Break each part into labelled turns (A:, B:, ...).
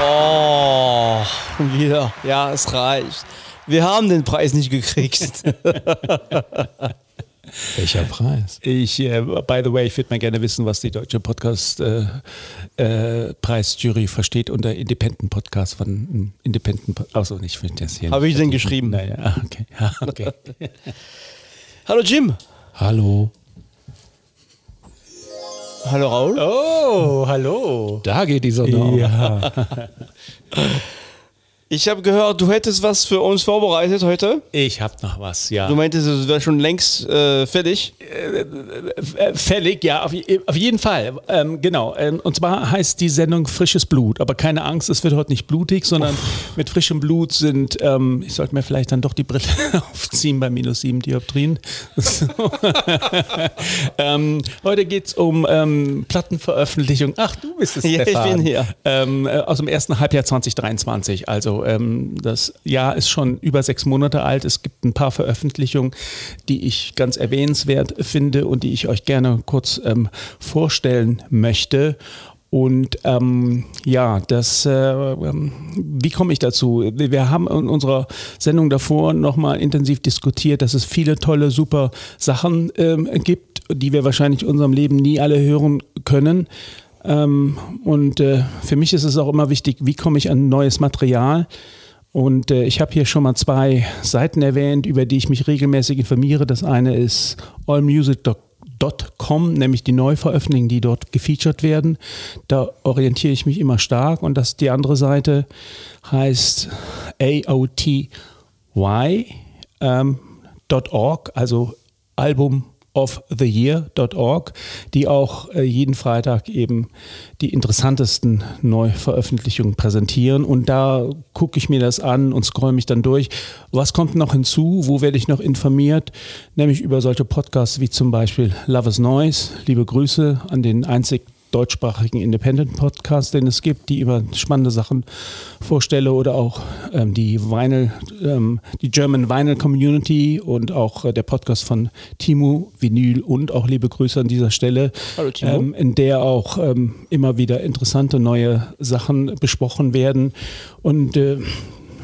A: Oh, wieder. Ja, es reicht. Wir haben den Preis nicht gekriegt.
B: Welcher Preis?
C: Ich, äh, by the way, ich würde mal gerne wissen, was die deutsche Podcast-Preisjury äh, äh, versteht unter Independent Podcast von Independent. Achso, nicht für das hier.
A: Habe ich denn geschrieben?
C: Naja, okay. Okay.
A: Hallo Jim.
B: Hallo.
A: Hallo Raul.
C: Oh, hallo.
B: Da geht die Sonne
C: Ja.
A: Ich habe gehört, du hättest was für uns vorbereitet heute.
C: Ich habe noch was, ja.
A: Du meintest, es wäre schon längst äh, fertig.
C: Äh, fällig, ja, auf, auf jeden Fall. Ähm, genau. Ähm, und zwar heißt die Sendung Frisches Blut. Aber keine Angst, es wird heute nicht blutig, sondern Uff. mit frischem Blut sind, ähm, ich sollte mir vielleicht dann doch die Brille aufziehen bei minus sieben Dioptrien. ähm, heute geht es um ähm, Plattenveröffentlichung. Ach, du bist es,
A: Ja,
C: Stefan.
A: ich bin hier.
C: Ähm, äh, aus dem ersten Halbjahr 2023. Also ähm, das Jahr ist schon über sechs Monate alt. Es gibt ein paar Veröffentlichungen, die ich ganz erwähnenswert finde und die ich euch gerne kurz ähm, vorstellen möchte. Und ähm, ja, das, äh, ähm, wie komme ich dazu? Wir haben in unserer Sendung davor nochmal intensiv diskutiert, dass es viele tolle, super Sachen ähm, gibt, die wir wahrscheinlich in unserem Leben nie alle hören können. Ähm, und äh, für mich ist es auch immer wichtig, wie komme ich an neues Material? Und äh, ich habe hier schon mal zwei Seiten erwähnt, über die ich mich regelmäßig informiere. Das eine ist allmusic.com, nämlich die Neuveröffentlichungen, die dort gefeatured werden. Da orientiere ich mich immer stark. Und das, die andere Seite heißt AOTY.org, ähm, also Album oftheyear.org, die auch äh, jeden Freitag eben die interessantesten Neuveröffentlichungen präsentieren. Und da gucke ich mir das an und scroll mich dann durch. Was kommt noch hinzu? Wo werde ich noch informiert? Nämlich über solche Podcasts wie zum Beispiel Love is Noise. Liebe Grüße an den einzig deutschsprachigen Independent-Podcast, den es gibt, die immer spannende Sachen vorstelle oder auch ähm, die Vinyl, ähm, die German Vinyl Community und auch äh, der Podcast von Timo Vinyl und auch liebe Grüße an dieser Stelle,
A: Hallo, Timo.
C: ähm, in der auch ähm, immer wieder interessante neue Sachen besprochen werden und äh,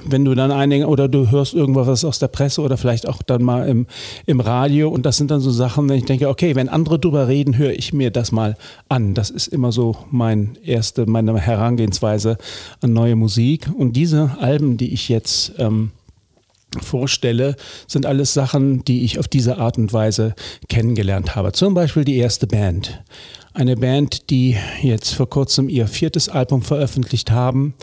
C: wenn du dann einige oder du hörst irgendwas aus der Presse oder vielleicht auch dann mal im, im Radio und das sind dann so Sachen, wenn ich denke, okay, wenn andere drüber reden, höre ich mir das mal an. Das ist immer so mein erste, meine Herangehensweise an neue Musik. Und diese Alben, die ich jetzt ähm, vorstelle, sind alles Sachen, die ich auf diese Art und Weise kennengelernt habe. Zum Beispiel die erste Band. Eine Band, die jetzt vor kurzem ihr viertes Album veröffentlicht haben.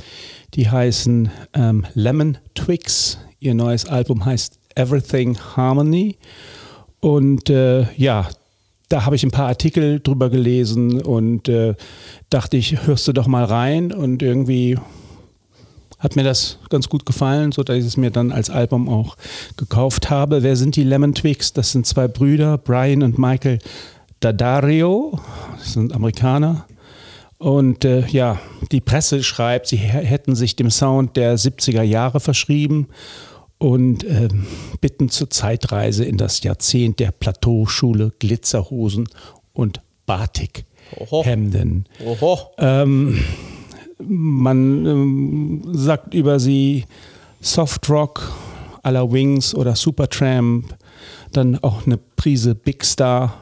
C: Die heißen ähm, Lemon Twigs. Ihr neues Album heißt Everything Harmony. Und äh, ja, da habe ich ein paar Artikel drüber gelesen und äh, dachte ich, hörst du doch mal rein. Und irgendwie hat mir das ganz gut gefallen, so dass ich es mir dann als Album auch gekauft habe. Wer sind die Lemon Twigs? Das sind zwei Brüder, Brian und Michael Daddario. Das sind Amerikaner. Und äh, ja, die Presse schreibt, sie hätten sich dem Sound der 70er Jahre verschrieben und äh, bitten zur Zeitreise in das Jahrzehnt der Plateauschule, Glitzerhosen und Batikhemden.
A: Oho.
C: Ähm, man ähm, sagt über sie Softrock à la Wings oder Supertramp, dann auch eine Prise Big Star,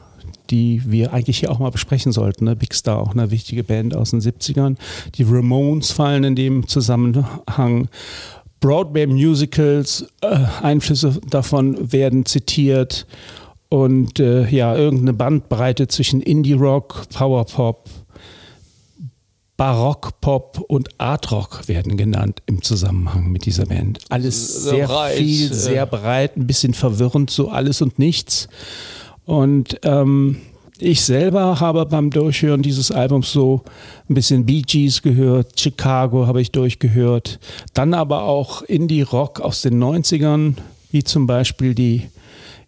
C: die wir eigentlich hier auch mal besprechen sollten. Ne? Big Star, auch eine wichtige Band aus den 70ern. Die Ramones fallen in dem Zusammenhang. Broadway-Musicals, äh, Einflüsse davon werden zitiert. Und äh, ja, irgendeine Bandbreite zwischen Indie-Rock, Power-Pop, Barock-Pop und Art-Rock werden genannt im Zusammenhang mit dieser Band. Alles sehr
A: breit,
C: viel, sehr breit, ein bisschen verwirrend, so alles und nichts. Und ähm, ich selber habe beim Durchhören dieses Albums so ein bisschen Bee Gees gehört, Chicago habe ich durchgehört, dann aber auch Indie-Rock aus den 90ern, wie zum Beispiel die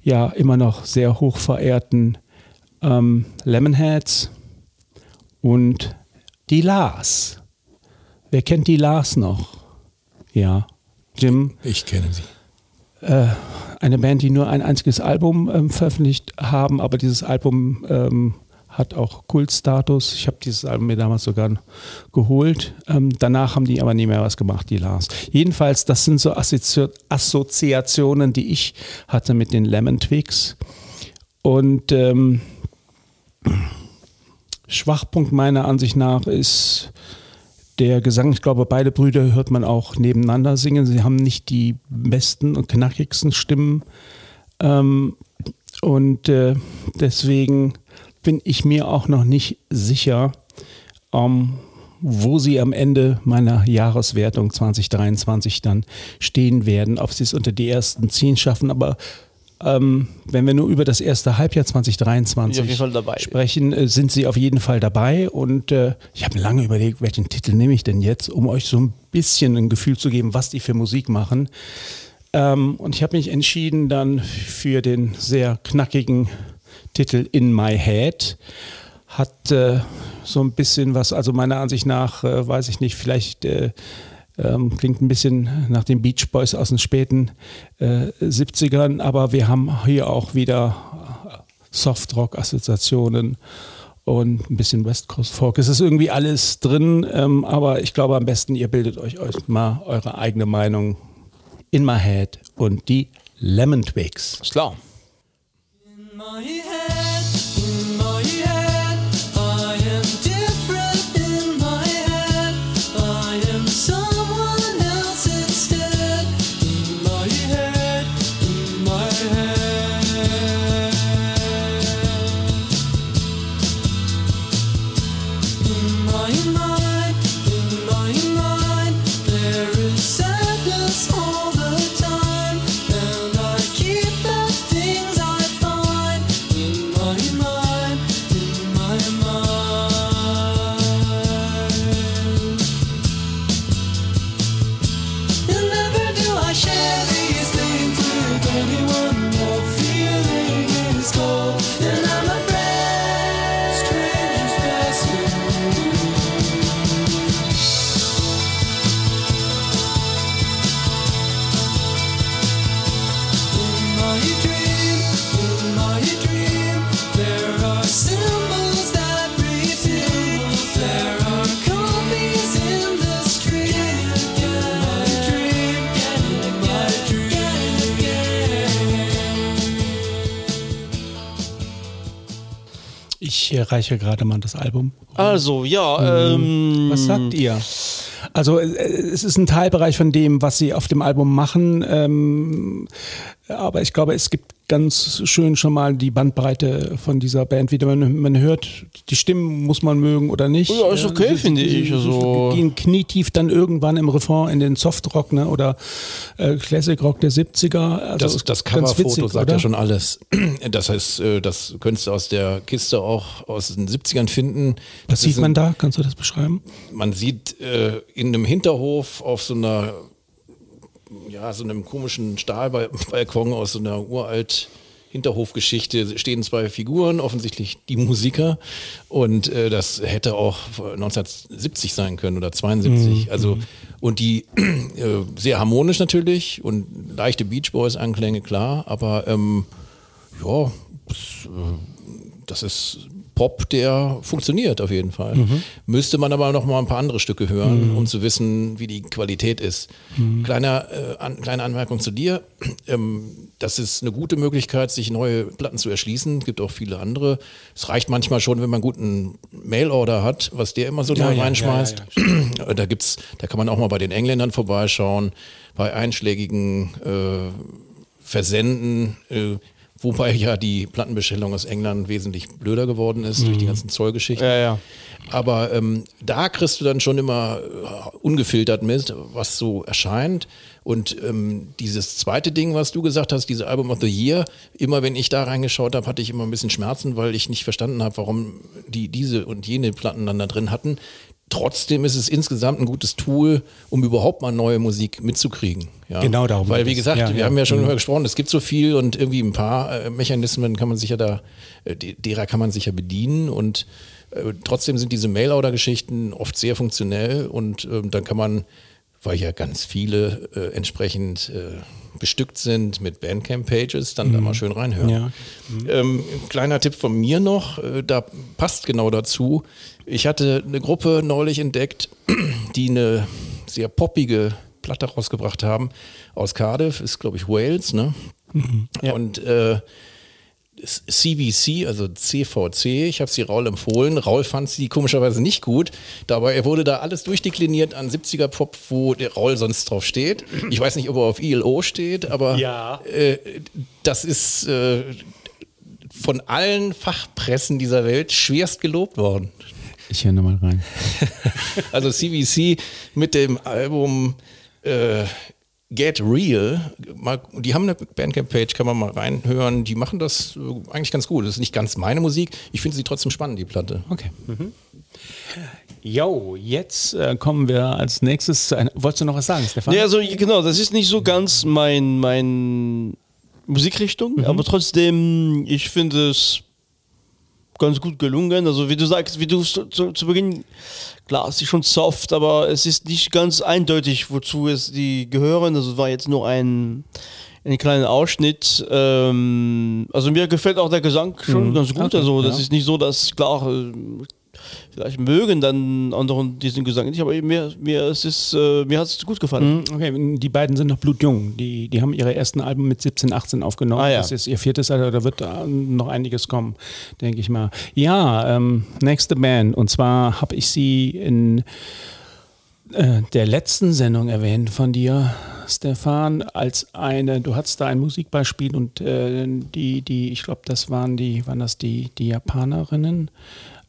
C: ja immer noch sehr hoch verehrten ähm, Lemonheads und die Lars. Wer kennt die Lars noch? Ja, Jim,
B: Ich kenne sie.
C: eine Band, die nur ein einziges Album ähm, veröffentlicht haben, aber dieses Album ähm, hat auch Kultstatus. Ich habe dieses Album mir damals sogar geholt. Ähm, danach haben die aber nie mehr was gemacht, die Lars. Jedenfalls, das sind so Assozi Assoziationen, die ich hatte mit den Lemon Twigs. Und ähm, Schwachpunkt meiner Ansicht nach ist der Gesang. Ich glaube, beide Brüder hört man auch nebeneinander singen. Sie haben nicht die besten und knackigsten Stimmen. Ähm, und äh, deswegen bin ich mir auch noch nicht sicher, ähm, wo sie am Ende meiner Jahreswertung 2023 dann stehen werden. Ob sie es unter die ersten zehn schaffen, aber ähm, wenn wir nur über das erste Halbjahr 2023 sprechen, äh, sind sie auf jeden Fall dabei. Und äh, ich habe lange überlegt, welchen Titel nehme ich denn jetzt, um euch so ein bisschen ein Gefühl zu geben, was die für Musik machen. Ähm, und ich habe mich entschieden dann für den sehr knackigen Titel In My Head. Hat äh, so ein bisschen was, also meiner Ansicht nach, äh, weiß ich nicht, vielleicht äh, ähm, klingt ein bisschen nach den Beach Boys aus den späten äh, 70ern, aber wir haben hier auch wieder Softrock-Assoziationen und ein bisschen West Coast Folk. Es ist irgendwie alles drin, ähm, aber ich glaube am besten, ihr bildet euch, euch mal eure eigene Meinung in my head und die Lemon Twigs.
D: Ist klar. In my head.
C: Ich reiche gerade mal das Album.
D: Also, ja. Ähm,
C: Was sagt ihr? Also, äh, es ist ein Teilbereich von dem, was sie auf dem Album machen. Ähm, aber ich glaube, es gibt ganz schön schon mal die Bandbreite von dieser Band wieder. Man, man hört, die Stimmen muss man mögen oder nicht.
D: Ja, ist okay, ja, finde ich. Also
C: gehen knietief dann irgendwann im Refrain in den Softrock ne, oder äh, Classic Rock der 70er.
B: Also das das Coverfoto sagt oder? ja schon alles. Das heißt, äh, das könntest du aus der Kiste auch aus den 70ern finden.
C: Was sieht man da? Kannst du das beschreiben?
B: Man sieht äh, in einem Hinterhof auf so einer ja, so einem komischen Stahlbalkon aus so einer uralt Hinterhofgeschichte stehen zwei Figuren, offensichtlich die Musiker. Und äh, das hätte auch 1970 sein können oder 72. Mhm. Also, und die äh, sehr harmonisch natürlich und leichte Beach Boys-Anklänge, klar, aber ähm, ja, das, äh, das ist Pop, der funktioniert auf jeden Fall. Mhm. Müsste man aber noch mal ein paar andere Stücke hören, mhm. um zu wissen, wie die Qualität ist. Mhm. Kleiner, äh, an, kleine Anmerkung zu dir. Ähm, das ist eine gute Möglichkeit, sich neue Platten zu erschließen. Es gibt auch viele andere. Es reicht manchmal schon, wenn man einen guten Mailorder hat, was der immer so ja, ja, reinschmeißt. Ja, da gibt's, da kann man auch mal bei den Engländern vorbeischauen, bei einschlägigen äh, Versenden. Äh, Wobei ja die Plattenbestellung aus England wesentlich blöder geworden ist mhm. durch die mhm. ganzen Zollgeschichten.
D: Ja, ja.
B: Aber ähm, da kriegst du dann schon immer äh, ungefiltert mit, was so erscheint. Und ähm, dieses zweite Ding, was du gesagt hast, diese Album of the Year, immer wenn ich da reingeschaut habe, hatte ich immer ein bisschen Schmerzen, weil ich nicht verstanden habe, warum die diese und jene Platten dann da drin hatten. Trotzdem ist es insgesamt ein gutes Tool, um überhaupt mal neue Musik mitzukriegen. Ja?
C: Genau darum.
B: Weil, wie gesagt, ja, wir ja. haben ja schon mhm. gesprochen, es gibt so viel und irgendwie ein paar äh, Mechanismen kann man sich ja da, äh, derer kann man sich ja bedienen und äh, trotzdem sind diese Mail-Order-Geschichten oft sehr funktionell und ähm, dann kann man, weil ja ganz viele äh, entsprechend äh, bestückt sind mit Bandcamp-Pages, dann da mal schön reinhören.
C: Ja.
B: Ähm, kleiner Tipp von mir noch, äh, da passt genau dazu. Ich hatte eine Gruppe neulich entdeckt, die eine sehr poppige Platte rausgebracht haben aus Cardiff, ist glaube ich Wales, ne?
C: Ja.
B: Und äh, CVC, also CVC, ich habe sie Raul empfohlen. Raul fand sie komischerweise nicht gut. Dabei er wurde da alles durchdekliniert an 70er Pop, wo der Raul sonst drauf steht. Ich weiß nicht, ob er auf ILO steht, aber
C: Ja.
B: äh, das ist äh, von allen Fachpressen dieser Welt schwerst gelobt worden.
C: Ich höre nochmal rein.
B: Also CVC mit dem Album äh, Get Real, mal, die haben eine Bandcamp-Page, kann man mal reinhören. Die machen das äh, eigentlich ganz gut. Das ist nicht ganz meine Musik. Ich finde sie trotzdem spannend, die Platte.
C: Okay. Mhm. Jo, jetzt äh, kommen wir als nächstes zu einer. Wolltest du noch was sagen, Stefan?
A: Ja, also genau, das ist nicht so ganz mein, mein Musikrichtung, aber trotzdem, ich finde es ganz gut gelungen. Also wie du sagst, wie du zu, zu, Beginn, klar, es ist schon soft, aber es ist nicht ganz eindeutig, wozu es die gehören. Also es war jetzt nur ein, ein kleiner Ausschnitt. Ähm, also mir gefällt auch der Gesang schon ganz gut.
C: Okay,
A: also das
C: ja.
A: ist nicht so, dass klar, vielleicht mögen dann anderen diesen Gesang nicht, aber mir, mir, es ist, äh, mir hat es gut gefallen.
C: Mhm, Okay, die beiden sind noch blutjung. Die, die haben ihre ersten Alben mit 17, 18 aufgenommen.
A: Ah, ja.
C: Das ist ihr viertes Alter, da wird äh, noch einiges kommen, denke ich mal. Ja, ähm, nächste Band. Und zwar habe ich sie in äh, der letzten Sendung erwähnt von dir, Stefan, als eine, du hattest da ein Musikbeispiel und äh, die, die, ich glaube, das waren die, waren das die, die Japanerinnen,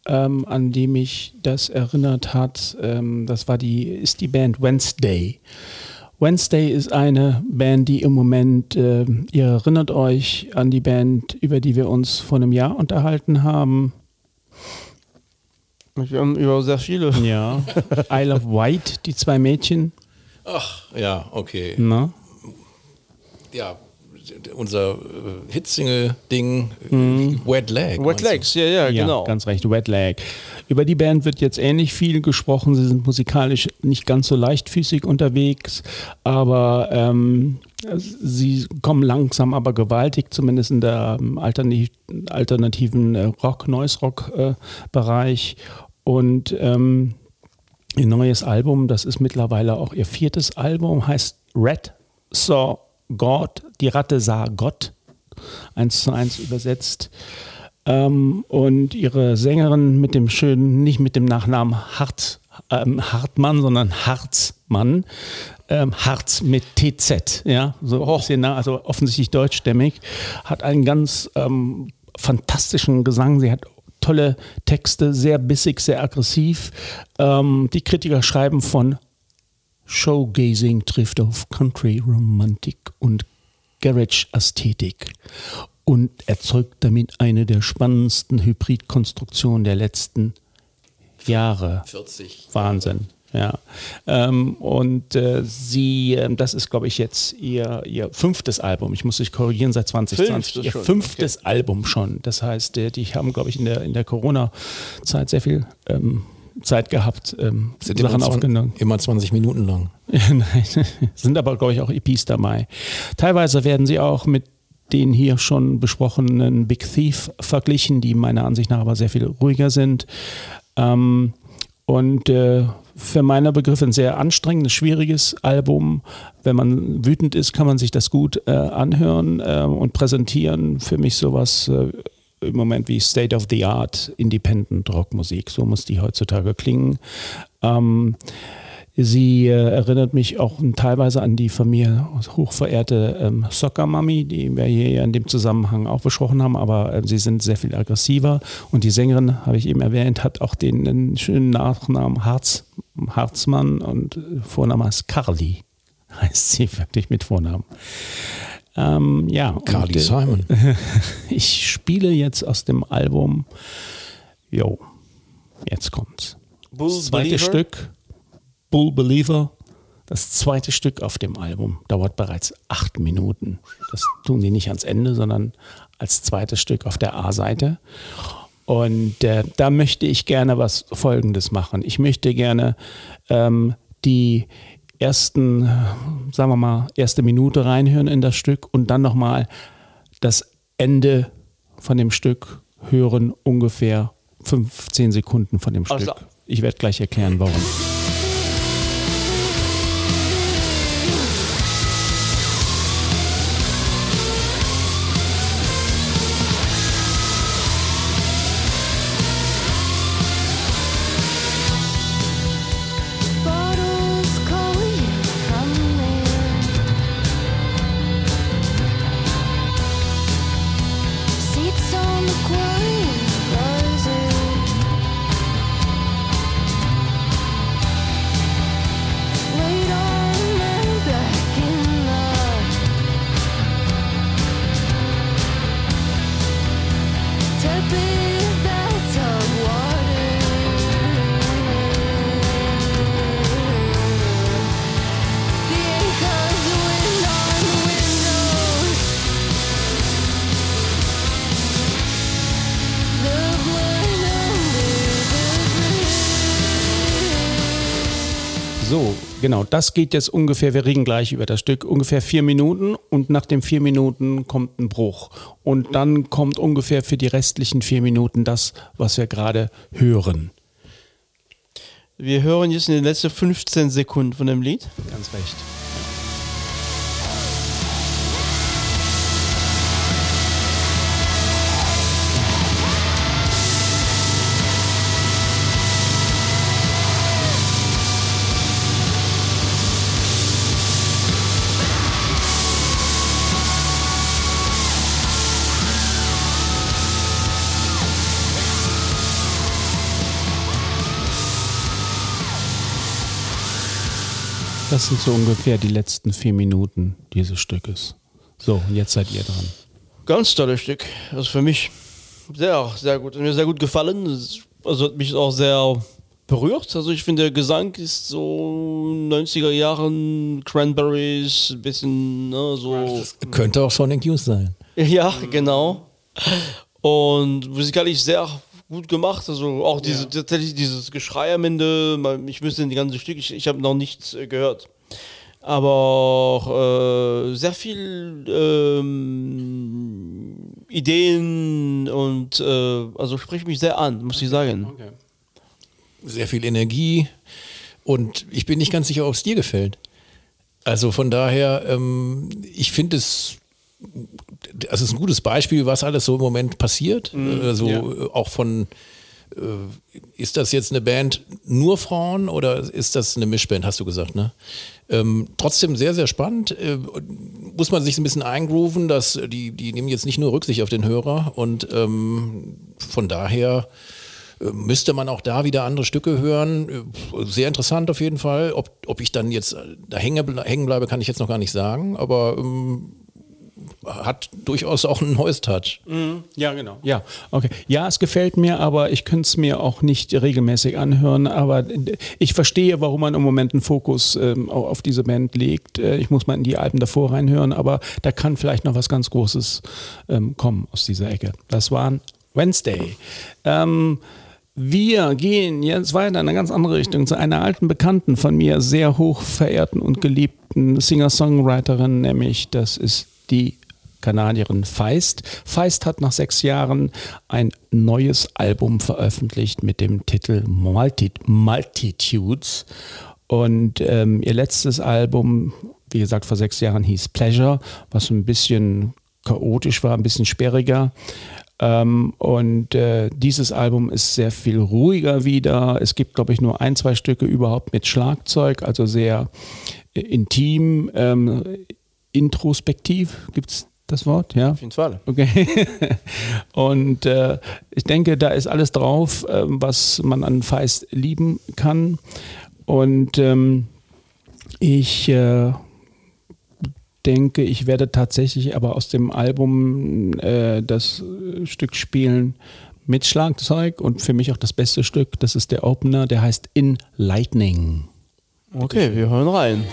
C: ähm, an die mich das erinnert hat. Ähm, das war die, ist die Band Wednesday. Wednesday ist eine Band, die im Moment, äh, ihr erinnert euch an die Band, über die wir uns vor einem Jahr unterhalten haben.
A: Wir haben über sehr viele.
C: Ja. Isle of Wight, die zwei Mädchen.
B: Ach, ja, okay.
C: Na?
B: Ja, unser äh, Hitsingle-Ding, äh, Wet Leg.
A: Wet? Legs, ja, ja,
C: Ja,
A: genau.
C: ganz recht, Wet Leg. Über die Band wird jetzt ähnlich viel gesprochen. Sie sind musikalisch nicht ganz so leichtfüßig unterwegs, aber ähm, sie kommen langsam, aber gewaltig, zumindest in der ähm, alterni- alternativen äh, Rock, Noise-Rock-Bereich. Und ähm, ihr neues Album, das ist mittlerweile auch ihr viertes Album, heißt Red Saw God, die Ratte sah Gott, eins zu eins übersetzt. Ähm, und ihre Sängerin mit dem schönen, nicht mit dem Nachnamen Hart, ähm, Hartmann, sondern Harzmann, ähm, Harz mit TZ, ja, so bisschen, nah, also offensichtlich deutschstämmig, hat einen ganz ähm, fantastischen Gesang. Sie hat tolle Texte, sehr bissig, sehr aggressiv. Ähm, die Kritiker schreiben von Showgazing trifft auf Country Romantik und Garage-Ästhetik und erzeugt damit eine der spannendsten Hybridkonstruktionen der letzten Jahre.
B: 40.
C: Wahnsinn. Ja. Ähm, und äh, sie, ähm, das ist, glaube ich, jetzt ihr, ihr fünftes Album. Ich muss dich korrigieren, seit 2020.
A: Fünftes
C: ihr
A: schon,
C: fünftes Album schon. Das heißt, äh, die haben, glaube ich, in der, in der Corona-Zeit sehr viel ähm, Zeit gehabt, ähm,
B: Sind
C: Sachen
B: immer,
C: aufgenommen.
B: immer 20 Minuten lang.
C: Nein, sind aber, glaube ich, auch EPs dabei. Teilweise werden sie auch mit den hier schon besprochenen Big Thief verglichen, die meiner Ansicht nach aber sehr viel ruhiger sind. Ähm, und äh, für meine Begriffe ein sehr anstrengendes, schwieriges Album. Wenn man wütend ist, kann man sich das gut äh, anhören äh, und präsentieren. Für mich sowas äh, im Moment wie State of the Art Independent Rockmusik. So muss die heutzutage klingen. Ähm, Sie äh, erinnert mich auch teilweise an die von mir hochverehrte ähm, Soccer Mami, die wir hier in dem Zusammenhang auch besprochen haben, aber äh, sie sind sehr viel aggressiver und die Sängerin, habe ich eben erwähnt, hat auch den, den schönen Nachnamen Harz, Harzmann und äh, Vorname ist Carly, heißt sie wirklich mit Vornamen. Ähm, ja, und,
B: Carly
C: äh,
B: Simon.
C: ich spiele jetzt aus dem Album, jo, jetzt kommt's.
A: Bull
C: Das zweite
A: Believer?
C: Stück, Bull Believer, das zweite Stück auf dem Album, dauert bereits acht Minuten. Das tun die nicht ans Ende, sondern als zweites Stück auf der A-Seite. Und äh, da möchte ich gerne was Folgendes machen. Ich möchte gerne ähm, die ersten, sagen wir mal, erste Minute reinhören in das Stück und dann nochmal das Ende von dem Stück hören, ungefähr 15 Sekunden von dem
A: Alles
C: Stück.
A: klar.
C: Ich werde gleich erklären, warum. So, genau, das geht jetzt ungefähr, wir reden gleich über das Stück, ungefähr vier Minuten und nach den vier Minuten kommt ein Bruch. Und dann kommt ungefähr für die restlichen vier Minuten das, was wir gerade hören.
A: Wir hören jetzt in den letzten 15 Sekunden von dem Lied.
C: Ganz recht. Das sind so ungefähr die letzten vier Minuten dieses Stückes. So, und jetzt seid ihr dran.
A: Ganz tolles Stück. Also für mich sehr, sehr gut. Hat Mir sehr gut gefallen. Also hat mich auch sehr berührt. Also ich finde, der Gesang ist so 90er Jahren Cranberries, ein bisschen ne, so.
B: Könnte auch Sonic Youth sein.
A: Ja, genau. Und musikalisch sehr gut gemacht. Also auch diese, tatsächlich dieses Geschrei am Ende. Ich müsste in die ganze Stück, ich, ich habe noch nichts äh, gehört. Aber auch äh, sehr viel ähm, Ideen und äh, also spricht mich sehr an, muss ich sagen.
B: Sehr viel Energie. Und ich bin nicht ganz sicher, ob es dir gefällt. Also von daher, ähm, ich finde es, also es ist ein gutes Beispiel, was alles so im Moment passiert. Also
C: ja.
B: äh, auch von, äh, ist das jetzt eine Band nur Frauen oder ist das eine Mischband, hast du gesagt, ne? Ähm, trotzdem sehr, sehr spannend. Äh, muss man sich ein bisschen eingrooven, dass die, die nehmen jetzt nicht nur Rücksicht auf den Hörer und ähm, von daher müsste man auch da wieder andere Stücke hören. Sehr interessant auf jeden Fall. Ob, ob ich dann jetzt da hängen bleibe, kann ich jetzt noch gar nicht sagen, aber ähm, hat durchaus auch einen neues Touch.
C: Ja, genau. Ja, okay. Ja, es gefällt mir, aber ich könnte es mir auch nicht regelmäßig anhören. Aber ich verstehe, warum man im Moment einen Fokus ähm, au- auf diese Band legt. Äh, Ich muss mal in die Alben davor reinhören, aber da kann vielleicht noch was ganz Großes ähm, kommen aus dieser Ecke. Das waren Wednesday. Ähm, wir gehen jetzt weiter in eine ganz andere Richtung zu einer alten Bekannten von mir, sehr hoch verehrten und geliebten Singer-Songwriterin, nämlich das ist die Kanadierin Feist. Feist hat nach sechs Jahren ein neues Album veröffentlicht mit dem Titel Multi Multitudes. Und ähm, ihr letztes Album, wie gesagt, vor sechs Jahren hieß Pleasure, was ein bisschen chaotisch war, ein bisschen sperriger. Ähm, und äh, dieses Album ist sehr viel ruhiger wieder. Es gibt, glaube ich, nur ein, zwei Stücke überhaupt mit Schlagzeug, also sehr äh, intim, ähm, introspektiv. Gibt es das Wort? Ja.
A: Auf jeden Fall.
C: Okay. Und äh, ich denke, da ist alles drauf, ähm, was man an Feist lieben kann. Und ähm, ich äh, denke, ich werde tatsächlich aber aus dem Album äh, das äh, Stück spielen mit Schlagzeug und für mich auch das beste Stück. Das ist der Opener, der heißt In Lightning.
A: Okay, wir hören rein.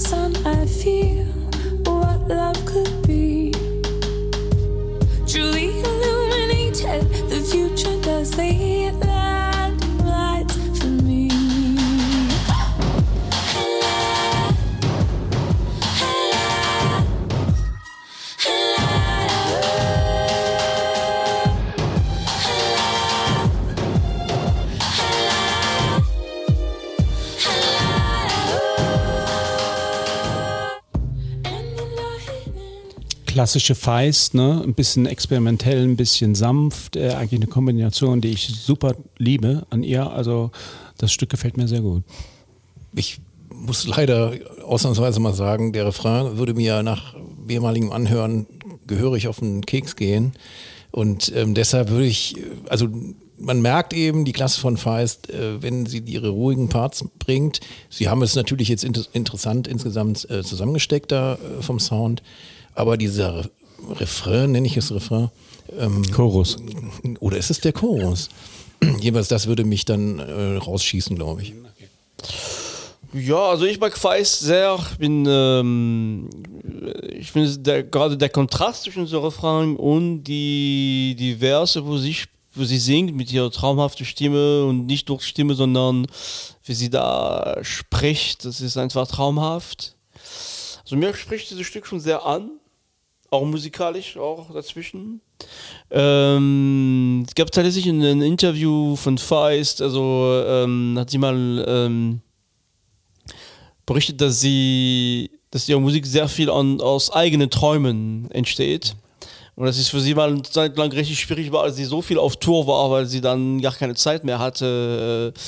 D: Sun, I feel
C: Klassische Feist, ne? ein bisschen experimentell, ein bisschen sanft, äh, eigentlich eine Kombination, die ich super liebe an ihr. Also das Stück gefällt mir sehr gut.
B: Ich muss leider ausnahmsweise mal sagen, der Refrain würde mir nach mehrmaligem Anhören gehörig auf den Keks gehen. Und ähm, deshalb würde ich, äh, also man merkt eben die Klasse von Feist, äh, wenn sie ihre ruhigen Parts bringt. Sie haben es natürlich jetzt inter interessant insgesamt äh, zusammengesteckt da äh, vom Sound, aber dieser Re Refrain, nenne ich es Refrain, ähm,
C: Chorus.
B: oder ist es der Chorus? Jeweils das würde mich dann äh, rausschießen, glaube ich.
A: Ja, also ich mag Feist sehr. Ich bin, ähm, ich finde der, gerade der Kontrast zwischen so Refrain und die, die Verse, wo sie, wo sie singt mit ihrer traumhaften Stimme und nicht durch Stimme, sondern wie sie da spricht, das ist einfach traumhaft. Also mir spricht dieses Stück schon sehr an, auch musikalisch auch dazwischen. Ähm, es gab tatsächlich ein, ein Interview von Feist, also ähm, hat sie mal ähm, berichtet, dass sie, dass ihre Musik sehr viel an, aus eigenen Träumen entsteht. Und das ist für sie mal eine Zeit lang richtig schwierig war, als sie so viel auf Tour war, weil sie dann gar keine Zeit mehr hatte. Äh,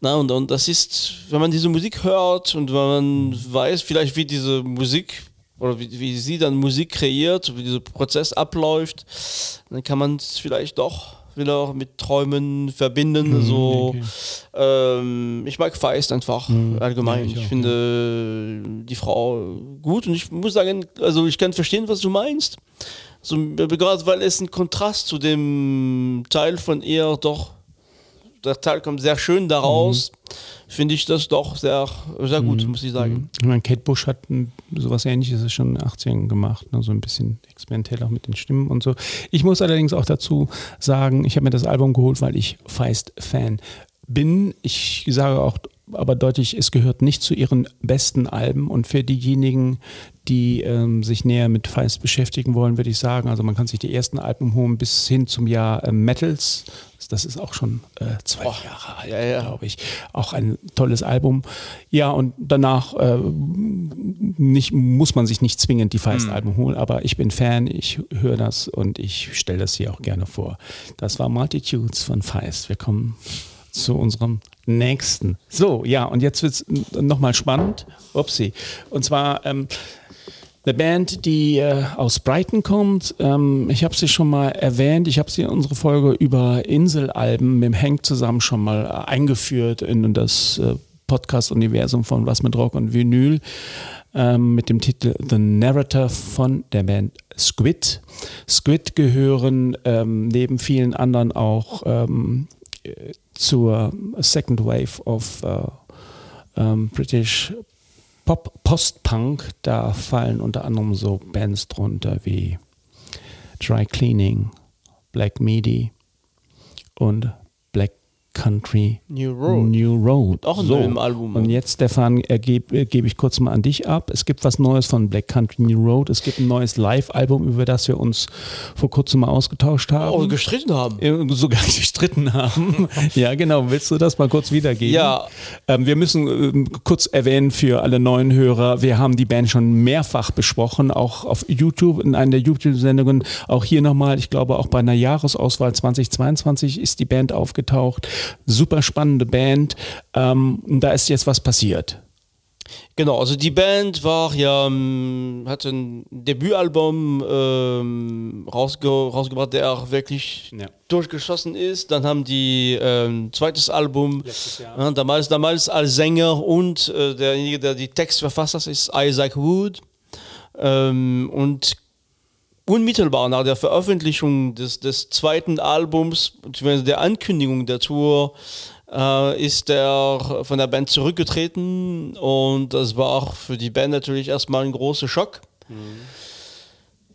A: Na, und, und das ist, wenn man diese Musik hört und wenn man weiß, vielleicht wie diese Musik oder wie, wie sie dann Musik kreiert, wie dieser Prozess abläuft, dann kann man es vielleicht doch wieder mit Träumen verbinden. so, ähm, ich mag Feist einfach allgemein.
C: ja, ich
A: ich
C: auch,
A: finde die Frau gut und ich muss sagen, also ich kann verstehen, was du meinst. So, gerade weil es ein Kontrast zu dem Teil von ihr doch, der Teil kommt sehr schön daraus, finde ich das doch sehr, sehr gut, muss ich sagen.
C: Ich meine, Kate Bush hat sowas ähnliches schon in den 80ern gemacht, ne? so ein bisschen experimentell auch mit den Stimmen und so. Ich muss allerdings auch dazu sagen, ich habe mir das Album geholt, weil ich Feist-Fan bin. Ich sage auch aber deutlich, es gehört nicht zu ihren besten Alben und für diejenigen, die ähm, sich näher mit Feist beschäftigen wollen, würde ich sagen, also man kann sich die ersten Alben holen bis hin zum Jahr äh, Metals. Das ist auch schon äh, zwei Jahre alt,
A: ja, ja.
C: glaube ich. Auch ein tolles Album. Ja, und danach äh, nicht, muss man sich nicht zwingend die Feist-Alben holen, aber ich bin Fan, ich höre das und ich stelle das hier auch gerne vor. Das war Multitudes von Feist. Wir kommen zu unserem nächsten. So, ja, und jetzt wird es nochmal spannend. Upsi. Und zwar ähm, eine Band, die äh, aus Brighton kommt. Ähm, ich habe sie schon mal erwähnt. Ich habe sie in unsere Folge über Inselalben mit dem Hank zusammen schon mal äh, eingeführt in das äh, Podcast-Universum von Was mit Rock und Vinyl ähm, mit dem Titel The Narrator von der Band Squid. Squid gehören ähm, neben vielen anderen auch ähm, äh, zur Second Wave of äh, ähm, British Pop Post-Punk. Da fallen unter anderem so Bands drunter wie Dry Cleaning, Black Midi und Country
A: New Road.
C: New Road.
A: Auch ein neues Album.
C: Und jetzt, Stefan, äh, gebe äh, geb ich kurz mal an dich ab. Es gibt was Neues von Black Country New Road. Es gibt ein neues Live-Album, über das wir uns vor kurzem mal ausgetauscht haben.
A: Auch gestritten haben.
C: Äh, sogar gestritten haben. ja, genau. Willst du das mal kurz wiedergeben?
A: Ja.
C: Ähm, wir müssen ähm, kurz erwähnen für alle neuen Hörer, wir haben die Band schon mehrfach besprochen, auch auf YouTube, in einer der YouTube-Sendungen. Auch hier nochmal, ich glaube auch bei einer Jahresauswahl 2022 ist die Band aufgetaucht. Super spannende Band. Ähm, da ist jetzt was passiert.
A: Genau, also die Band war ja, ähm, hat ein Debütalbum ähm, rausge rausgebracht, der auch wirklich
C: Ja.
A: durchgeschossen ist. Dann haben die ähm, zweites Album, ja, damals, damals als Sänger und äh, derjenige, der die Texte verfasst hat, ist Isaac Wood. Ähm, und unmittelbar nach der Veröffentlichung des, des zweiten Albums, beziehungsweise der Ankündigung der Tour, äh, ist er von der Band zurückgetreten und das war auch für die Band natürlich erstmal ein großer Schock.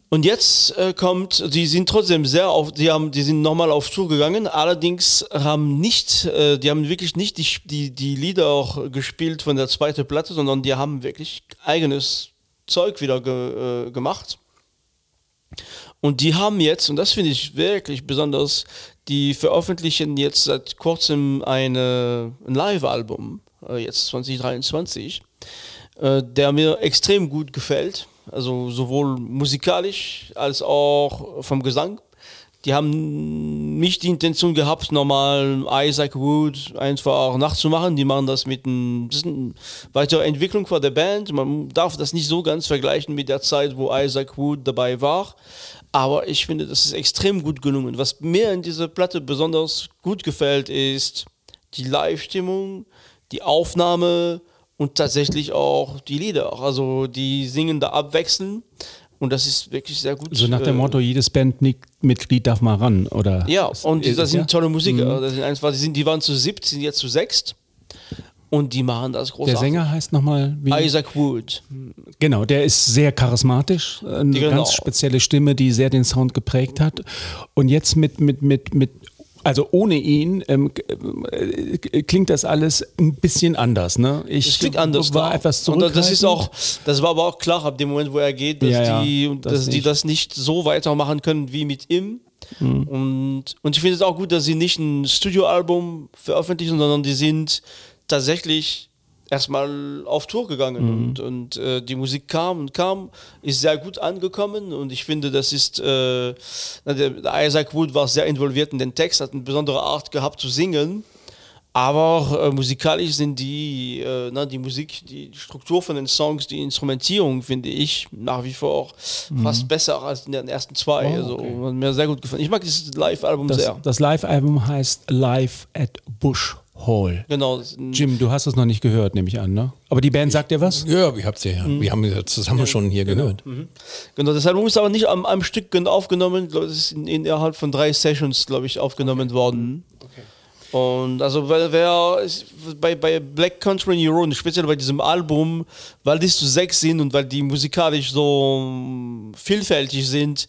A: Und jetzt äh, kommt, die sind trotzdem sehr auf, die haben, die sind nochmal auf Tour gegangen, allerdings haben nicht, äh, die haben wirklich nicht die, die, die Lieder auch gespielt von der zweiten Platte, sondern die haben wirklich eigenes Zeug wieder ge, äh, gemacht. Und die haben jetzt, und das finde ich wirklich besonders, die veröffentlichen jetzt seit kurzem eine, ein Live-Album, äh, jetzt 2023, äh, der mir extrem gut gefällt. Also sowohl musikalisch als auch vom Gesang. Die haben nicht die Intention gehabt, normal Isaac Wood einfach nachzumachen. Die machen das mit ein, das ist eine weitere Entwicklung von der Band. Man darf das nicht so ganz vergleichen mit der Zeit, wo Isaac Wood dabei war. Aber ich finde, das ist extrem gut gelungen. Was mir in dieser Platte besonders gut gefällt, ist die Live-Stimmung, die Aufnahme und tatsächlich auch die Lieder. Also die singen da abwechseln und das ist wirklich sehr gut.
C: So nach dem
A: äh,
C: Motto, jedes Bandmitglied darf mal ran, oder?
A: Ja, und das sind
C: ja?
A: tolle Musiker. Das sind einfach, die, sind, die waren zu siebt, sind jetzt zu sechst und die machen das großartig.
C: Der Sänger heißt nochmal wie?
A: Isaac Wood.
C: Genau, der ist sehr charismatisch, eine
A: Genau.
C: ganz spezielle Stimme, die sehr den Sound geprägt hat. Und jetzt mit, mit, mit, mit also ohne ihn ähm, äh, klingt das alles ein bisschen anders. Ne? Ich
A: Das klingt anders.
C: war
A: klar.
C: etwas
A: und das- ist auch, das war aber auch klar ab dem Moment, wo er geht, dass,
C: Ja, ja,
A: die,
C: das
A: dass die
C: nicht.
A: das nicht so weitermachen können wie mit ihm.
C: Mhm.
A: Und, und ich finde es auch gut, dass sie nicht ein Studioalbum veröffentlichen, sondern die sind tatsächlich erstmal auf Tour gegangen
C: Mhm.
A: und, und äh, die Musik kam und kam, ist sehr gut angekommen und ich finde, das ist, äh, Isaac Wood war sehr involviert in den Text, hat eine besondere Art gehabt zu singen. Aber äh, musikalisch sind die, äh, na, die Musik, die Struktur von den Songs, die Instrumentierung, finde ich nach wie vor auch fast besser als in den ersten zwei.
C: Mhm. Oh,
A: also,
C: okay.
A: hat mir sehr gut gefallen. Ich mag dieses Live-Album sehr.
C: das Live-Album heißt Live at Bush Hall.
A: Genau. das
C: Jim, du hast es noch nicht gehört, nehme ich an, ne? Aber die Band sagt dir was?
B: Ja, ich hab's ja, ja. Wir haben ja zusammen schon hier gehört.
A: Genau, das Album ist aber nicht am, am Stück gen- aufgenommen. Es ist in, in, innerhalb von drei Sessions, glaube ich, aufgenommen worden. Und also wer, wer bei, bei Black Country in Euro, und speziell bei diesem Album, weil die zu sechs sind und weil die musikalisch so mm, vielfältig sind,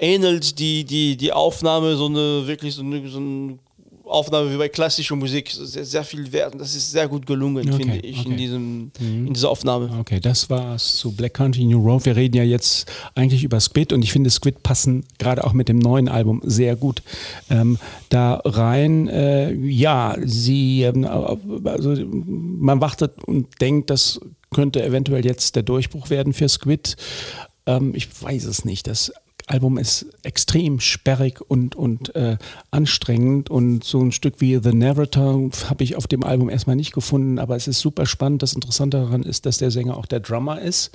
A: ähnelt die, die, die Aufnahme so eine wirklich so eine, so eine Aufnahme wie bei klassischer Musik. Sehr, sehr viel wert. Das ist sehr gut gelungen,
C: Okay,
A: finde ich,
C: okay. Mhm.
A: in, diesem, in dieser Aufnahme.
C: Okay, das war's zu Black Country New Road. Wir reden ja jetzt eigentlich über Squid und ich finde Squid passen gerade auch mit dem neuen Album sehr gut ähm, da rein. Äh, ja, sie, ähm, also man wartet und denkt, das könnte eventuell jetzt der Durchbruch werden für Squid. Ähm, ich weiß es nicht. Das Album ist extrem sperrig und, und äh, anstrengend und so ein Stück wie The Narrator habe ich auf dem Album erstmal nicht gefunden, aber es ist super spannend. Das Interessante daran ist, dass der Sänger auch der Drummer ist.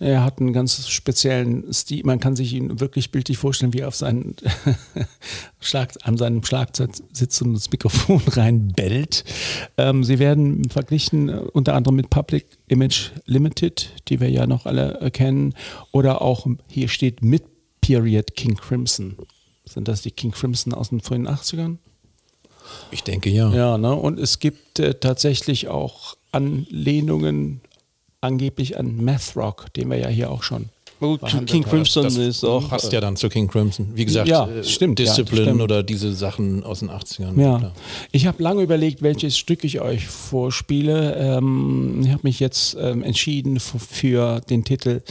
C: Er hat einen ganz speziellen Stil. Man kann sich ihn wirklich bildlich vorstellen, wie er auf seinen Schlag, an seinem Schlagzeug sitzt und ins Mikrofon reinbellt. Ähm, sie werden verglichen äh, unter anderem mit Public Image Limited, die wir ja noch alle äh, kennen, oder auch hier steht mit Period King Crimson. Sind das die King Crimson aus den frühen 80ern?
B: Ich denke ja.
C: Ja, ne? und es gibt äh, tatsächlich auch Anlehnungen angeblich an Math Rock, den wir ja hier auch schon.
A: Gut, King. Crimson
B: Das
A: ist auch.
B: passt ja dann zu King Crimson. Wie gesagt,
C: Ja,
B: äh,
C: stimmt, ja,
B: Discipline
C: stimmt.
B: oder diese Sachen aus den 80ern.
C: Ja,
B: klar.
C: ich habe lange überlegt, welches Stück ich euch vorspiele. Ähm, ich habe mich jetzt ähm, entschieden für den Titel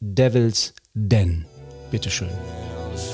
C: Devil's Den. Bitteschön.
E: friends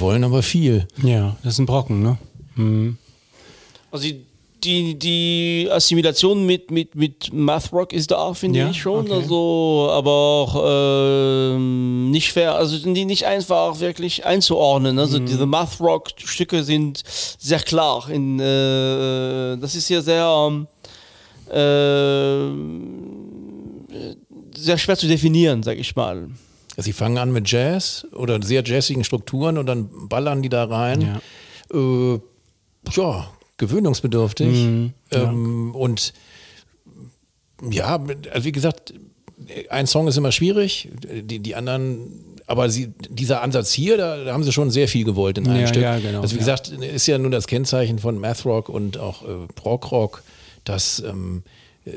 B: wollen aber viel.
C: Ja, das ist ein Brocken, ne?
A: Also die, die, die Assimilation mit, mit, mit Math Rock ist da, finde
C: Ja,
A: ich schon.
C: okay.
A: Also, aber auch ähm, nicht fair, also sind die nicht einfach wirklich einzuordnen. Also
C: Mhm.
A: diese Math Rock Stücke sind sehr klar. In, äh, das ist ja sehr ähm, äh, sehr schwer zu definieren, sag ich mal.
B: Sie fangen an mit Jazz oder sehr jazzigen Strukturen und dann ballern die da rein.
C: Ja.
B: Äh, ja, gewöhnungsbedürftig.
C: Mhm,
B: ähm, Und ja, also wie gesagt, ein Song ist immer schwierig, die, die anderen, aber sie, dieser Ansatz hier, da, da haben sie schon sehr viel gewollt in einem
C: Ja,
B: Stück.
C: ja, genau,
B: also wie gesagt, ist ja nun das Kennzeichen von Math Rock und auch äh, Prog Rock, dass ähm,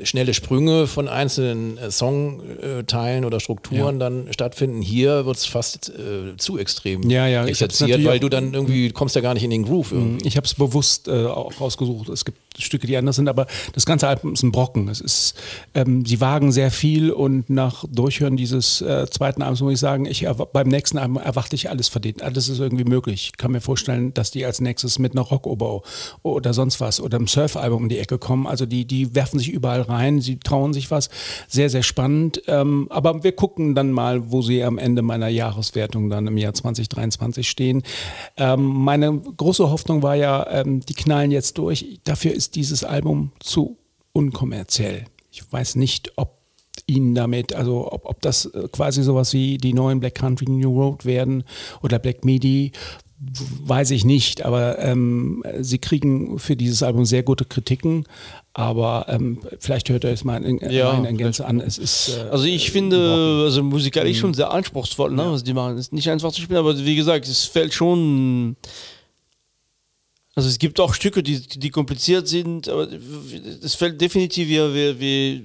B: schnelle Sprünge von einzelnen äh, Songteilen oder Strukturen dann stattfinden. Hier wird es fast äh, zu extrem
C: Ja, ja,
B: exerziert, weil du dann irgendwie kommst ja gar nicht in den Groove irgendwie.
C: Ich habe es bewusst äh, auch rausgesucht. Es gibt Stücke, die anders sind, aber das ganze Album ist ein Brocken. Es ist, ähm, sie wagen sehr viel und nach Durchhören dieses äh, zweiten Albums muss ich sagen, ich beim nächsten Album erwarte ich alles verdient. Alles ist irgendwie möglich. Ich kann mir vorstellen, dass die als nächstes mit einer Rock-Oboe oder sonst was oder einem Surf-Album um die Ecke kommen. Also die, die werfen sich überall rein, sie trauen sich was. Sehr, sehr spannend. Ähm, aber wir gucken dann mal, wo sie am Ende meiner Jahreswertung dann im Jahr 2023 stehen. Ähm, meine große Hoffnung war ja, ähm, die knallen jetzt durch. Dafür ist dieses Album zu unkommerziell. Ich weiß nicht, ob ihnen damit, also ob, ob das äh, quasi sowas wie die neuen Black Country New Road werden oder Black Midi, weiß ich nicht, aber ähm, sie kriegen für dieses Album sehr gute Kritiken, aber ähm, vielleicht hört ihr es mal in,
A: Ja,
C: in, in Gänze an. Es ist, äh,
A: Also ich finde, also
C: Mhm.
A: musikalisch schon sehr anspruchsvoll, ne, was die machen. Ist nicht einfach zu spielen, aber wie gesagt, es fällt schon. Also es gibt auch Stücke, die, die kompliziert sind, aber es fällt definitiv wie, wie, wie,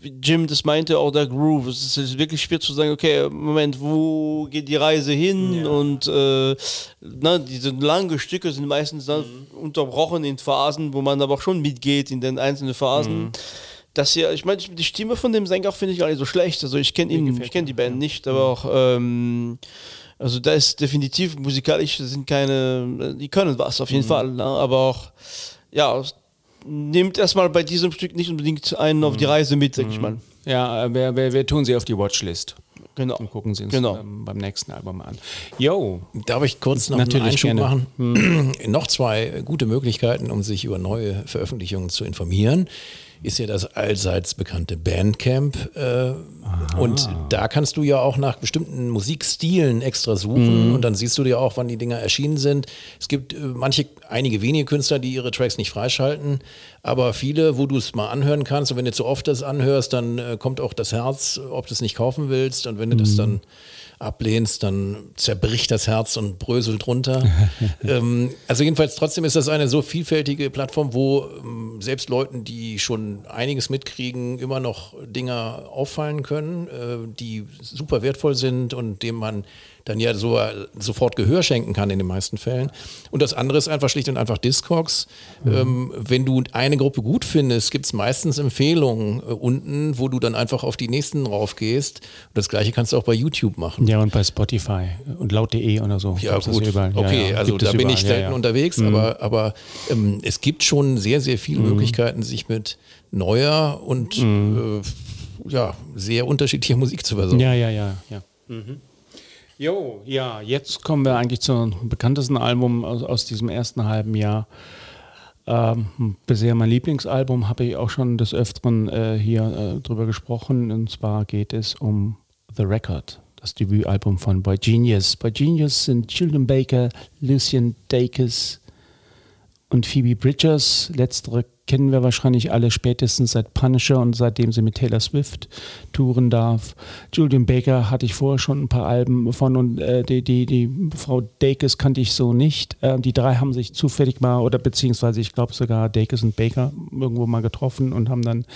A: wie Jim das meinte, auch der Groove. Es ist wirklich schwer zu sagen, okay, Moment, wo geht die Reise hin? Und äh, na, diese langen Stücke sind meistens dann unterbrochen in Phasen, wo man aber auch schon mitgeht in den einzelnen Phasen. Das hier, ich meine, die Stimme von dem Sänger finde ich gar nicht so schlecht. Also ich kenne ihn, ich kenne die Band nicht, aber auch ähm, also da ist definitiv musikalisch sind keine, die können was auf jeden Fall, ne? aber auch ja nimmt erstmal bei diesem Stück nicht unbedingt einen auf die Reise mit, sag ich mal.
C: ja, äh, wir, wir, wir tun sie auf die Watchlist
A: Genau.
C: und gucken sie uns
A: Genau.
C: ähm, beim nächsten Album an. Yo,
B: Darf ich kurz noch
C: Natürlich
B: einen Einschub
C: gerne.
B: machen? noch zwei gute Möglichkeiten, um sich über neue Veröffentlichungen zu informieren. Ist ja das allseits bekannte Bandcamp. Äh, und da kannst du ja auch nach bestimmten Musikstilen extra suchen und dann siehst du dir auch, wann die Dinger erschienen sind. Es gibt äh, manche, einige wenige Künstler, die ihre Tracks nicht freischalten, aber viele, wo du es mal anhören kannst. Und wenn du zu oft das anhörst, dann äh, kommt auch das Herz, ob du es nicht kaufen willst. Und wenn du das dann ablehnst, dann zerbricht das Herz und bröselt runter. ähm, also jedenfalls trotzdem ist das eine so vielfältige Plattform, wo ähm, selbst Leuten, die schon einiges mitkriegen, immer noch Dinger auffallen können, äh, die super wertvoll sind und dem man dann ja so, sofort Gehör schenken kann in den meisten Fällen. Und das andere ist einfach schlicht und einfach Discogs. Ähm, wenn du eine Gruppe gut findest, gibt es meistens Empfehlungen äh, unten, wo du dann einfach auf die nächsten raufgehst. Und das gleiche kannst du auch bei YouTube machen.
C: ja und bei Spotify und laut.de oder so.
B: Ja, gut.
C: überall. Ja,
B: okay,
C: ja,
B: also da bin
C: überall.
B: ich selten
C: ja. Mhm.
B: unterwegs, aber, aber ähm, es gibt schon sehr, sehr viele Möglichkeiten, sich mit neuer und äh, ja, sehr unterschiedlicher Musik zu versorgen.
C: Mhm. Ja, ja, ja, ja. Jo, ja, jetzt kommen wir eigentlich zum bekanntesten Album aus, aus diesem ersten halben Jahr. Ähm, bisher mein Lieblingsalbum, habe ich auch schon des Öfteren äh, hier äh, drüber gesprochen. Und zwar geht es um The Record, das Debütalbum von Boy Genius. Boy Genius sind Children Baker, Lucian Dacus und Phoebe Bridgers. Letztere kennen wir wahrscheinlich alle spätestens seit Punisher und seitdem sie mit Taylor Swift touren darf. Julian Baker hatte ich vorher schon ein paar Alben von und äh, die, die, die Frau Dacus kannte ich so nicht. Äh, die drei haben sich zufällig mal oder beziehungsweise ich glaube sogar Dacus und Baker irgendwo mal getroffen und haben dann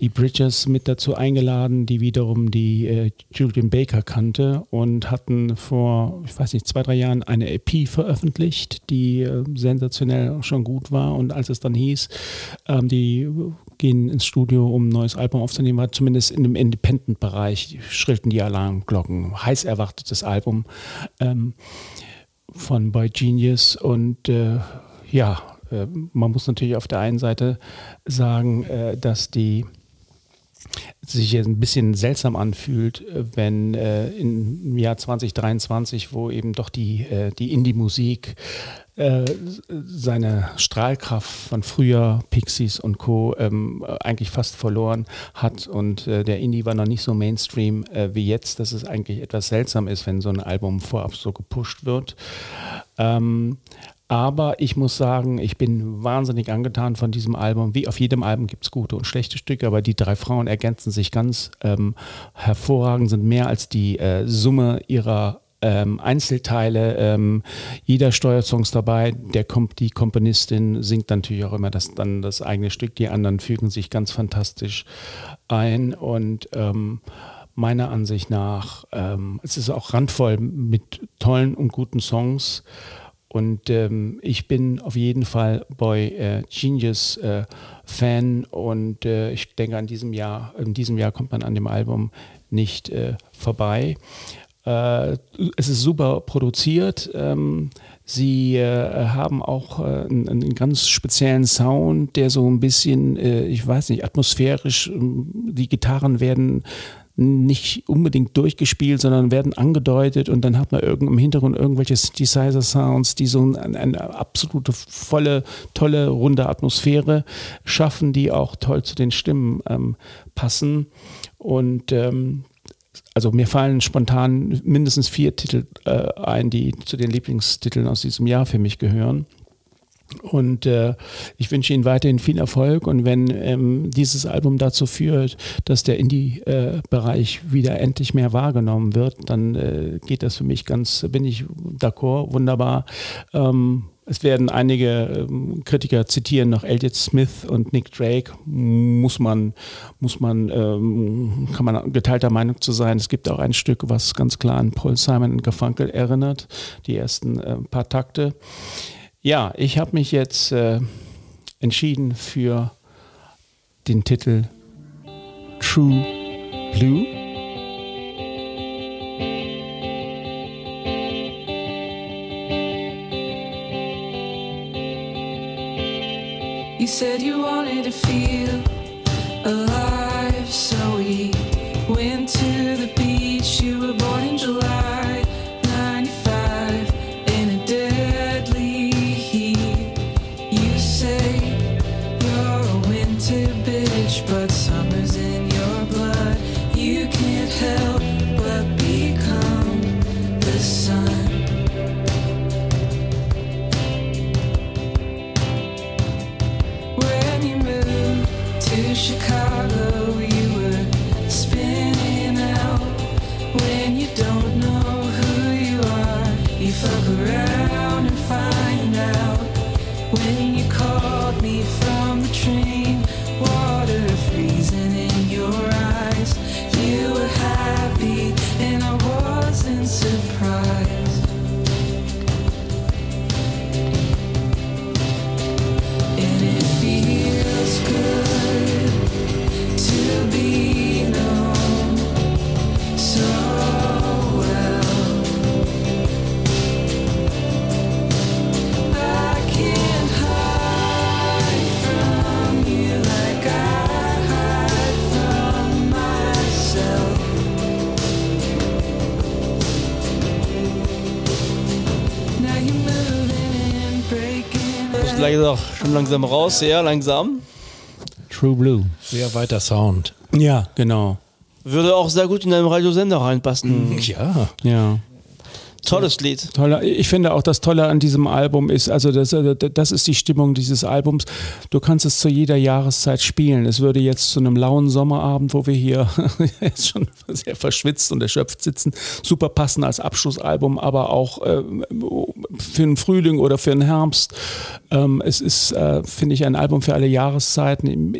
C: die Bridgers mit dazu eingeladen, die wiederum die äh, Julian Baker kannte und hatten vor, ich weiß nicht, zwei, drei Jahren eine EP veröffentlicht, die äh, sensationell schon gut war. Und als es dann hieß, ähm, die gehen ins Studio, um ein neues Album aufzunehmen, war zumindest in dem Independent-Bereich schrillten die Alarmglocken. Heiß erwartetes Album. Ähm, von By Genius und äh, ja, äh, man muss natürlich auf der einen Seite sagen, äh, dass die sich jetzt ein bisschen seltsam anfühlt, wenn äh, im Jahr 2023, wo eben doch die, äh, die Indie-Musik äh, seine Strahlkraft von früher, Pixies und Co. Ähm, eigentlich fast verloren hat und äh, der Indie war noch nicht so Mainstream äh, wie jetzt, dass es eigentlich etwas seltsam ist, wenn so ein Album vorab so gepusht wird. Ähm, aber ich muss sagen, ich bin wahnsinnig angetan von diesem Album. Wie auf jedem Album gibt es gute und schlechte Stücke, aber die drei Frauen ergänzen sich ganz ähm, hervorragend, sind mehr als die äh, Summe ihrer ähm, Einzelteile. Ähm, jeder Steuersongs dabei. Der kommt, die Komponistin singt natürlich auch immer das, dann das eigene Stück. Die anderen fügen sich ganz fantastisch ein und ähm, meiner Ansicht nach, ähm, es ist auch randvoll mit tollen und guten Songs. Und ähm, ich bin auf jeden Fall bei äh, Genius äh, Fan und äh, ich denke, an diesem Jahr, in diesem Jahr kommt man an dem Album nicht äh, vorbei. Äh, es ist super produziert. Ähm, sie äh, haben auch äh, einen, ganz speziellen Sound, der so ein bisschen, ich weiß nicht, atmosphärisch, ähm, die Gitarren werden nicht unbedingt durchgespielt, sondern werden angedeutet und dann hat man im Hintergrund irgendwelche Synthesizer-Sounds, die so ein, eine absolute volle, tolle, runde Atmosphäre schaffen, die auch toll zu den Stimmen ähm, passen. Und ähm, also mir fallen spontan mindestens vier Titel äh, ein, die zu den Lieblingstiteln aus diesem Jahr für mich gehören. Und äh, ich wünsche Ihnen weiterhin viel Erfolg. Und wenn ähm, dieses Album dazu führt, dass der Indie-Bereich wieder endlich mehr wahrgenommen wird, dann äh, geht das für mich ganz, bin ich d'accord, wunderbar. Ähm, es werden einige ähm, Kritiker zitieren noch Elliot Smith und Nick Drake. Muss man, muss man, ähm, kann man geteilter Meinung zu sein. Es gibt auch ein Stück, was ganz klar an Paul Simon und Garfunkel erinnert, die ersten äh, paar Takte. Ja, ich habe mich jetzt äh, entschieden für den Titel True Blue.
D: to feel.
A: Gleich auch schon langsam raus, sehr langsam.
C: True Blue.
B: Sehr weiter Sound.
C: Ja, genau.
A: Würde auch sehr gut in einem Radiosender reinpassen.
B: Ja.
C: Ja.
A: Tolles Lied.
C: Toller. Ich finde auch das Tolle an diesem Album ist, also das, äh, das ist die Stimmung dieses Albums. Du kannst es zu jeder Jahreszeit spielen. Es würde jetzt zu einem lauen Sommerabend, wo wir hier jetzt schon sehr verschwitzt und erschöpft sitzen, super passen als Abschlussalbum, aber auch äh, für den Frühling oder für den Herbst. Ähm, es ist, äh, finde ich, ein Album für alle Jahreszeiten.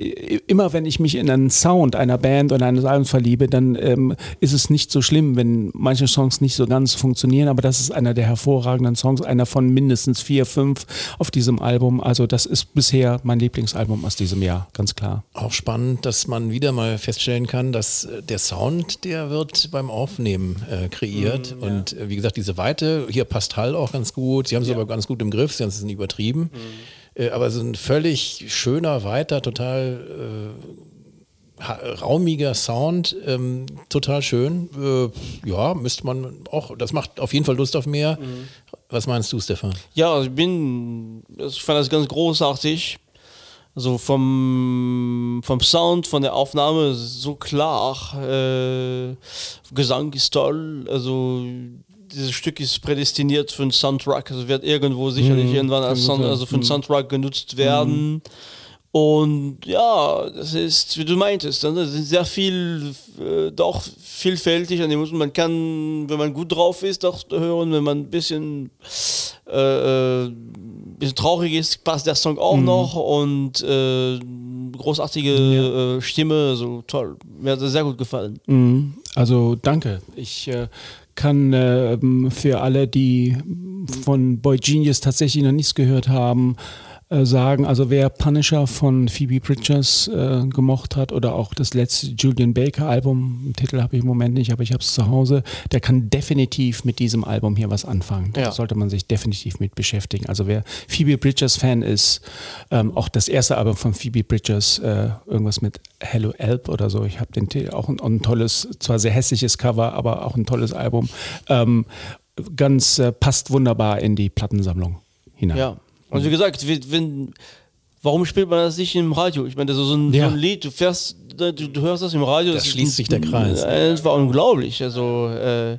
C: Immer wenn ich mich in einen Sound einer Band oder eines Albums verliebe, dann ähm, ist es nicht so schlimm, wenn manche Songs nicht so ganz funktionieren. Sehen, aber das ist einer der hervorragenden Songs, einer von mindestens vier, fünf auf diesem Album. Also das ist bisher mein Lieblingsalbum aus diesem Jahr, ganz klar.
B: Auch spannend, dass man wieder mal feststellen kann, dass äh, der Sound, der wird beim Aufnehmen äh, kreiert. Und äh, wie gesagt, diese Weite, hier passt Hall auch ganz gut. Sie haben es aber ganz gut im Griff, sie haben es nicht übertrieben. Äh, aber so ein völlig schöner, weiter, total äh, raumiger Sound, ähm, total schön. Äh, ja, müsste man auch, das macht auf jeden Fall Lust auf mehr. Was meinst du, Stefan?
A: Ja, ich bin, ich fand das ganz großartig. Also vom, vom Sound, von der Aufnahme so klar. Äh, Gesang ist toll. Also dieses Stück ist prädestiniert für einen Soundtrack. Also wird irgendwo sicherlich irgendwann als Sound, also für einen Soundtrack genutzt werden. Und ja, das ist, wie du meintest, ne, das ist sehr viel, äh, doch vielfältig an dem Musik. Man kann, wenn man gut drauf ist, doch hören, wenn man ein bisschen, äh, äh, bisschen traurig ist, passt der Song auch noch und äh, großartige äh, Stimme, so toll. Mir hat das sehr gut gefallen.
C: Mhm. Also danke. Ich äh, kann äh, für alle, die von Boy Genius tatsächlich noch nichts gehört haben, äh, sagen, also wer Punisher von Phoebe Bridgers äh, gemocht hat oder auch das letzte Julian Baker Album, Titel habe ich im Moment nicht, aber ich habe es zu Hause, der kann definitiv mit diesem Album hier was anfangen. Da
A: Ja.
C: sollte man sich definitiv mit beschäftigen. Also wer Phoebe Bridgers Fan ist, ähm, auch das erste Album von Phoebe Bridgers, äh, irgendwas mit Hello Elp oder so, ich habe den Titel auch ein, ein tolles, zwar sehr hässliches Cover, aber auch ein tolles Album. Ähm, ganz äh, passt wunderbar in die Plattensammlung hinein.
A: Ja. Und wie gesagt, wenn, wenn, warum spielt man das nicht im Radio? Ich meine, das ist so ein,
C: Ja.
A: so ein Lied, du fährst, du, du hörst das im Radio.
B: Das
A: ist
B: schließt
A: ein-
B: sich der Kreis.
A: Das war unglaublich. Also, äh,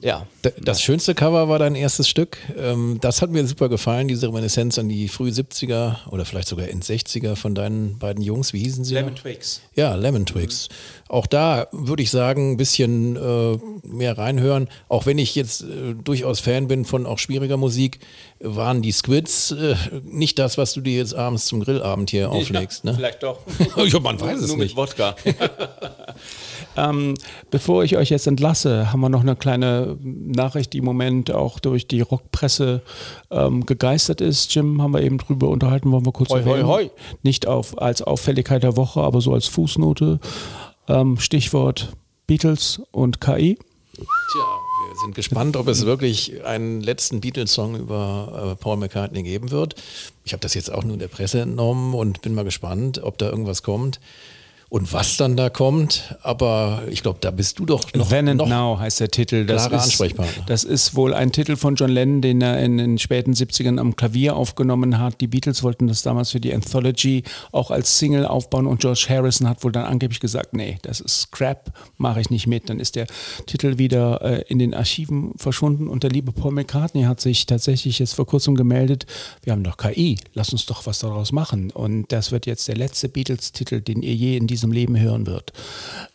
A: ja.
B: Das schönste Cover war dein erstes Stück. Ähm, Das hat mir super gefallen, diese Reminiszenz an die früh 70er oder vielleicht sogar in 60er von deinen beiden Jungs. Wie hießen sie?
C: Twigs.
B: Ja, Lemon Twigs. Auch da würde ich sagen, ein bisschen äh, mehr reinhören. Auch wenn ich jetzt äh, durchaus Fan bin von auch schwieriger Musik, waren die Squids äh, nicht das, was du dir jetzt abends zum Grillabend hier auflegst. Ne?
C: Vielleicht doch.
B: ja, man weiß es
C: Nur
B: nicht.
C: Mit Wodka. ähm, bevor ich euch jetzt entlasse, haben wir noch eine kleine Nachricht, die im Moment auch durch die Rockpresse ähm, gegeistert ist. Jim, haben wir eben drüber unterhalten, wollen wir kurz
A: Hoi, hoi,
C: erwähnen.
A: hoi.
C: Nicht auf, als Auffälligkeit der Woche, aber so als Fußnote. Ähm, Stichwort Beatles und KI.
B: Tja, wir sind gespannt, ob es wirklich einen letzten Beatles-Song über äh, Paul McCartney geben wird. Ich habe das jetzt auch nur in der Presse entnommen und bin mal gespannt, ob da irgendwas kommt und was dann da kommt. Aber ich glaube, da bist du doch noch,
C: Then and
B: noch
C: Now heißt der Titel. Das ist,
B: Ansprechpartner.
C: Das ist wohl ein Titel von John Lennon, den er in den späten 70ern am Klavier aufgenommen hat. Die Beatles wollten das damals für die Anthology auch als Single aufbauen und George Harrison hat wohl dann angeblich gesagt, nee, das ist Crap, mache ich nicht mit. Dann ist der Titel wieder äh, in den Archiven verschwunden und der liebe Paul McCartney hat sich tatsächlich jetzt vor kurzem gemeldet, wir haben doch KI, lass uns doch was daraus machen. Und das wird jetzt der letzte Beatles-Titel, den ihr je in diesem Leben hören wird,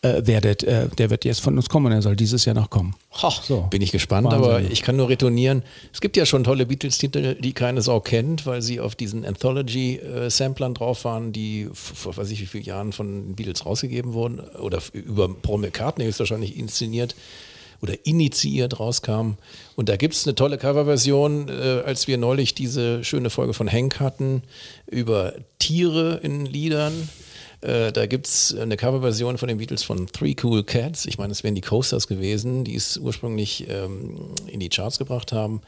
C: äh, werdet. Äh, der wird jetzt von uns kommen, er soll dieses Jahr noch kommen.
A: Ha.
C: So.
B: Bin ich gespannt,
C: Wahnsinn.
B: aber ich kann nur retournieren. Es gibt ja schon tolle Beatles-Titel, die keine Sau kennt, weil sie auf diesen Anthology-Samplern drauf waren, die vor weiß ich wie vielen Jahren von den Beatles rausgegeben wurden oder über Paul McCartney ist wahrscheinlich inszeniert oder initiiert rauskam. Und da gibt es eine tolle Coverversion, äh, als wir neulich diese schöne Folge von Hank hatten über Tiere in Liedern. Äh, da gibt es eine Coverversion von den Beatles von Three Cool Cats. Ich meine, es wären die Coasters gewesen, die es ursprünglich ähm, in die Charts gebracht haben.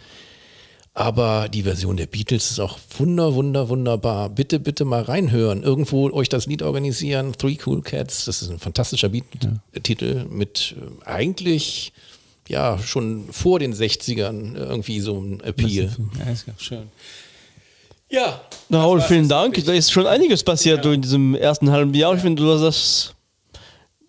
B: Aber die Version der Beatles ist auch wunder, wunder, wunderbar. Bitte, bitte mal reinhören. Irgendwo euch das Lied organisieren. Three Cool Cats. Das ist ein fantastischer Beat-Titel mit äh, eigentlich ja schon vor den 60ern irgendwie so ein Appeal.
C: Ja, ist ganz schön. Ja,
A: Na, Raul, vielen Dank. Da ist schon einiges passiert in diesem ersten halben Jahr. Ich finde, du hast das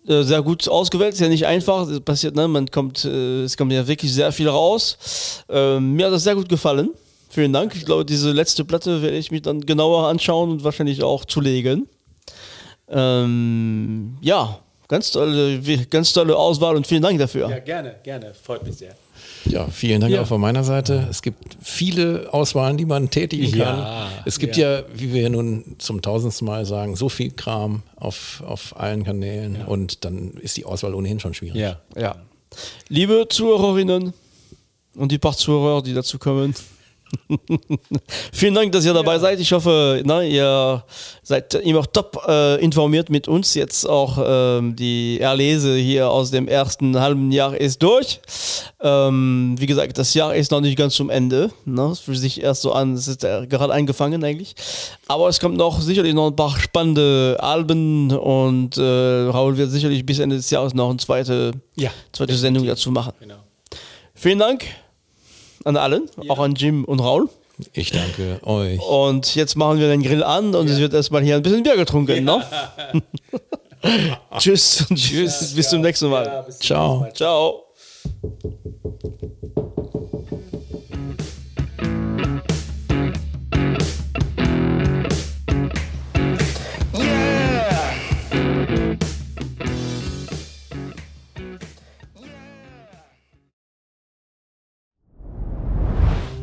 A: äh, sehr gut ausgewählt. Ist ja nicht einfach. Es passiert, ne? Man kommt, äh, es kommt ja wirklich sehr viel raus. Ähm, mir hat das sehr gut gefallen. Vielen Dank. Ich glaube, diese letzte Platte werde ich mich dann genauer anschauen und wahrscheinlich auch zulegen. Ähm, ja, ganz tolle, ganz tolle Auswahl und vielen Dank dafür.
C: ja, gerne, gerne. Freut mich sehr.
B: Ja, vielen Dank
C: Ja.
B: auch von meiner Seite. Es gibt viele Auswahlen, die man tätigen
C: Ja,
B: kann. Es gibt ja. wie wir nun zum tausendsten Mal sagen, so viel Kram auf, auf allen Kanälen und dann ist die Auswahl ohnehin schon schwierig.
C: Ja.
A: Ja. Liebe Zuhörerinnen, und die paar Zuhörer, die dazu kommen. Vielen Dank, dass ihr dabei seid. Ich hoffe, na, ihr seid immer top äh, informiert mit uns. Jetzt auch ähm, die Erlese hier aus dem ersten halben Jahr ist durch. Ähm, wie gesagt, das Jahr ist noch nicht ganz zum Ende. Ne? Es fühlt sich erst so an, es ist äh, gerade eingefangen eigentlich. Aber es kommt noch sicherlich noch ein paar spannende Alben und äh, Raul wird sicherlich bis Ende des Jahres noch eine zweite,
C: Ja,
A: zweite Sendung dazu machen.
C: Genau.
A: Vielen Dank an allen, auch an Jim und Raul.
B: Ich danke euch.
A: Und jetzt machen wir den Grill an und es wird erstmal hier ein bisschen Bier getrunken. Ne? tschüss und tschüss. Bis zum nächsten Mal.
B: Ciao.
A: Ciao.